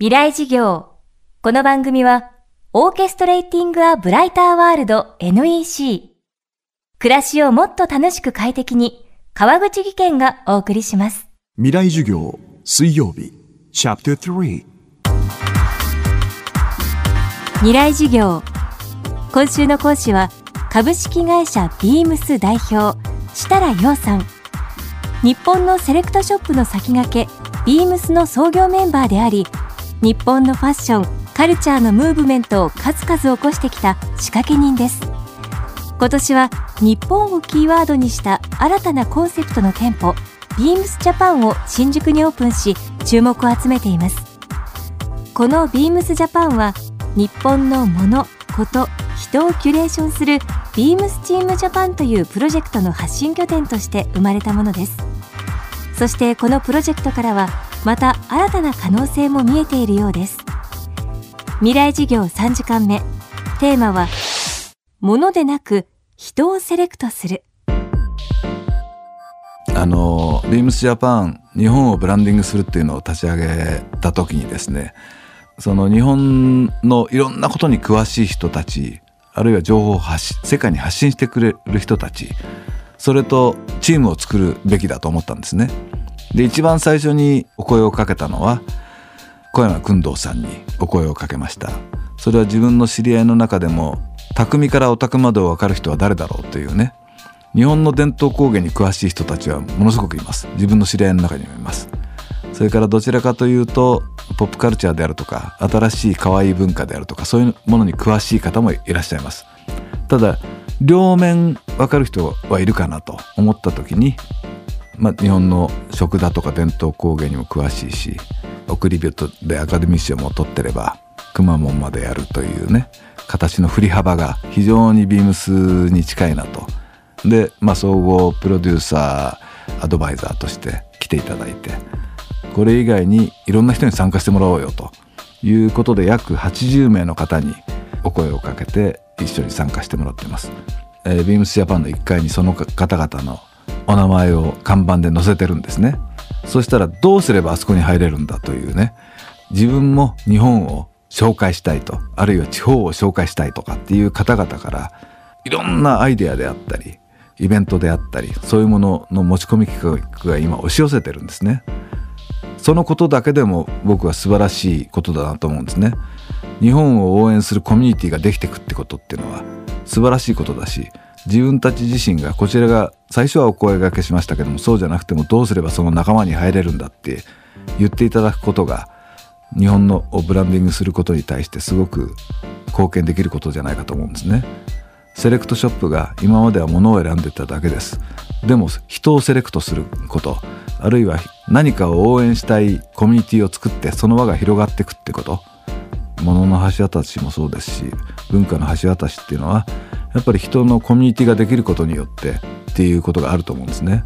未来事業。この番組は、オーケストレーティング・ア・ブライター・ワールド NEC。暮らしをもっと楽しく快適に、川口義賢がお送りします。未来授業水曜日チャプター3未来事業。今週の講師は、株式会社ビームス代表、設楽陽さん。日本のセレクトショップの先駆け、ビームスの創業メンバーであり、日本のファッションカルチャーのムーブメントを数々起こしてきた仕掛け人です。今年は日本をキーワードにした新たなコンセプトの店舗ビームスジャパンを新宿にオープンし注目を集めています。このビームスジャパンは日本のもの、こと、人をキュレーションするビームスチームジャパンというプロジェクトの発信拠点として生まれたものです。そしてこのプロジェクトからはまた新たな可能性も見えているようです。未来事業3時間目。テーマは物でなく人をセレクトする。あのビームスジャパン日本をブランディングするっていうのを立ち上げた時にですねその日本のいろんなことに詳しい人たちあるいは情報を発世界に発信してくれる人たちそれとチームを作るべきだと思ったんですね。で一番最初にお声をかけたのは小山君堂さんにお声をかけました。それは自分の知り合いの中でも匠からオタクまでを分かる人は誰だろうというね日本の伝統工芸に詳しい人たちはものすごくいます。自分の知り合いの中にもいます。それからどちらかというとポップカルチャーであるとか新しい可愛い文化であるとかそういうものに詳しい方もいらっしゃいます。ただ両面分かる人はいるかなと思った時にまあ、日本の食だとか伝統工芸にも詳しいし送り人でアカデミー賞も取ってればくまモンまでやるというね形の振り幅が非常にビームスに近いなと。で、まあ、総合プロデューサーアドバイザーとして来ていただいてこれ以外にいろんな人に参加してもらおうよということで約80名の方にお声をかけて一緒に参加してもらってます。えー、ビームスジャパンの1階にその方々のお名前を看板で載せてるんですね。そしたらどうすればあそこに入れるんだというね。自分も日本を紹介したいとあるいは地方を紹介したいとかっていう方々からいろんなアイデアであったりイベントであったりそういうものの持ち込み企画が今押し寄せてるんですね。そのことだけでも僕は素晴らしいことだなと思うんですね。日本を応援するコミュニティができていくってことっていうのは素晴らしいことだし自分たち自身がこちらが最初はお声がけしましたけどもそうじゃなくてもどうすればその仲間に入れるんだって言っていただくことが日本のブランディングすることに対してすごく貢献できることじゃないかと思うんですね。セレクトショップが今までは物を選んでただけです。でも人をセレクトすることあるいは何かを応援したいコミュニティを作ってその輪が広がっていくってこと物の橋渡しもそうですし文化の橋渡しっていうのはやっぱり人のコミュニティができることによってっていうことがあると思うんですね。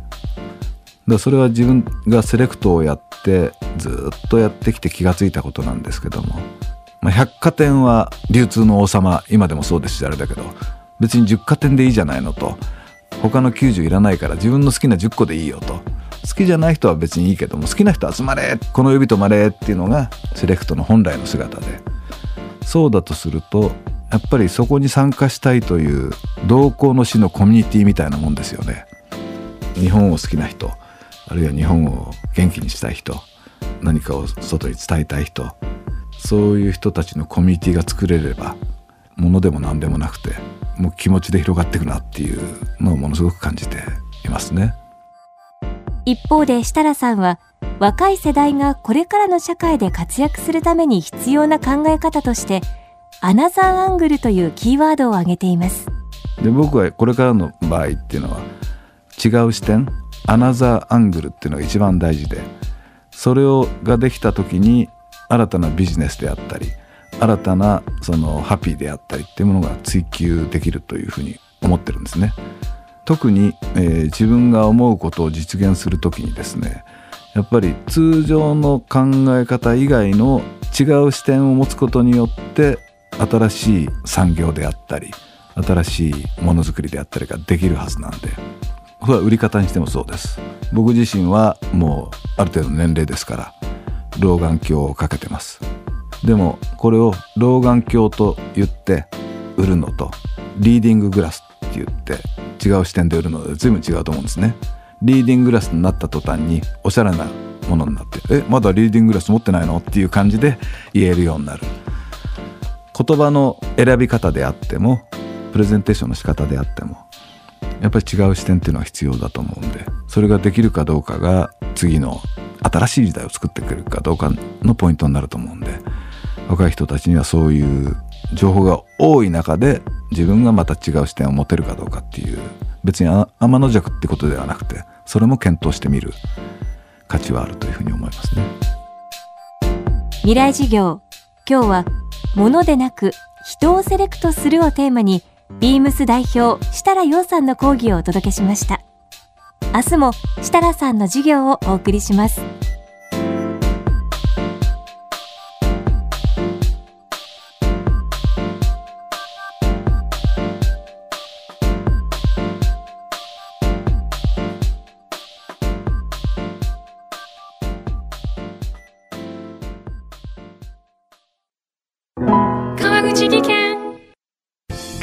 だそれは自分がセレクトをやってずっとやってきて気がついたことなんですけども、まあ、百貨店は流通の王様今でもそうですしあれだけど。別に十貨店でいいじゃないのと。他の90いらないから自分の好きな10個でいいよと。好きじゃない人は別にいいけども好きな人集まれこの指止まれっていうのがセレクトの本来の姿で。そうだとするとやっぱりそこに参加したいという同行の死のコミュニティみたいなもんですよね。日本を好きな人あるいは日本を元気にしたい人何かを外に伝えたい人そういう人たちのコミュニティが作れればものでも何でもなくてもう気持ちで広がっていくなっていうのをものすごく感じていますね。一方で設楽さんは若い世代がこれからの社会で活躍するために必要な考え方としてアナザーアングルというキーワードを挙げていますで僕はこれからの場合っていうのは違う視点アナザーアングルっていうのが一番大事でそれをができた時に新たなビジネスであったり新たなそのハッピーであったりっていうものが追求できるというふうに思ってるんですね。特に、えー、自分が思うことを実現する時にですねやっぱり通常の考え方以外の違う視点を持つことによって新しい産業であったり新しいものづくりであったりができるはずなんでこれは売り方にしてもそうです。僕自身はもうある程度年齢ですから老眼鏡をかけてます。でもこれを老眼鏡と言って売るのとリーディンググラスって言って違う視点で売るので随分違うと思うんですね。リーディンググラスになった途端におしゃれなものになって「えまだリーディンググラス持ってないの?」っていう感じで言えるようになる。言葉の選び方であってもプレゼンテーションの仕方であってもやっぱり違う視点っていうのは必要だと思うんでそれができるかどうかが次の新しい時代を作ってくるかどうかのポイントになると思うんで若い人たちにはそういう情報が多い中で自分がまた違う視点を持てるかどうかっていう別に天の弱ってことではなくてそれも検討してみる価値はあるというふうに思いますね。未来事業今日は物でなく人をセレクトするをテーマにビームス代表設楽洋さんの講義をお届けしました。明日も設楽さんの授業をお送りします。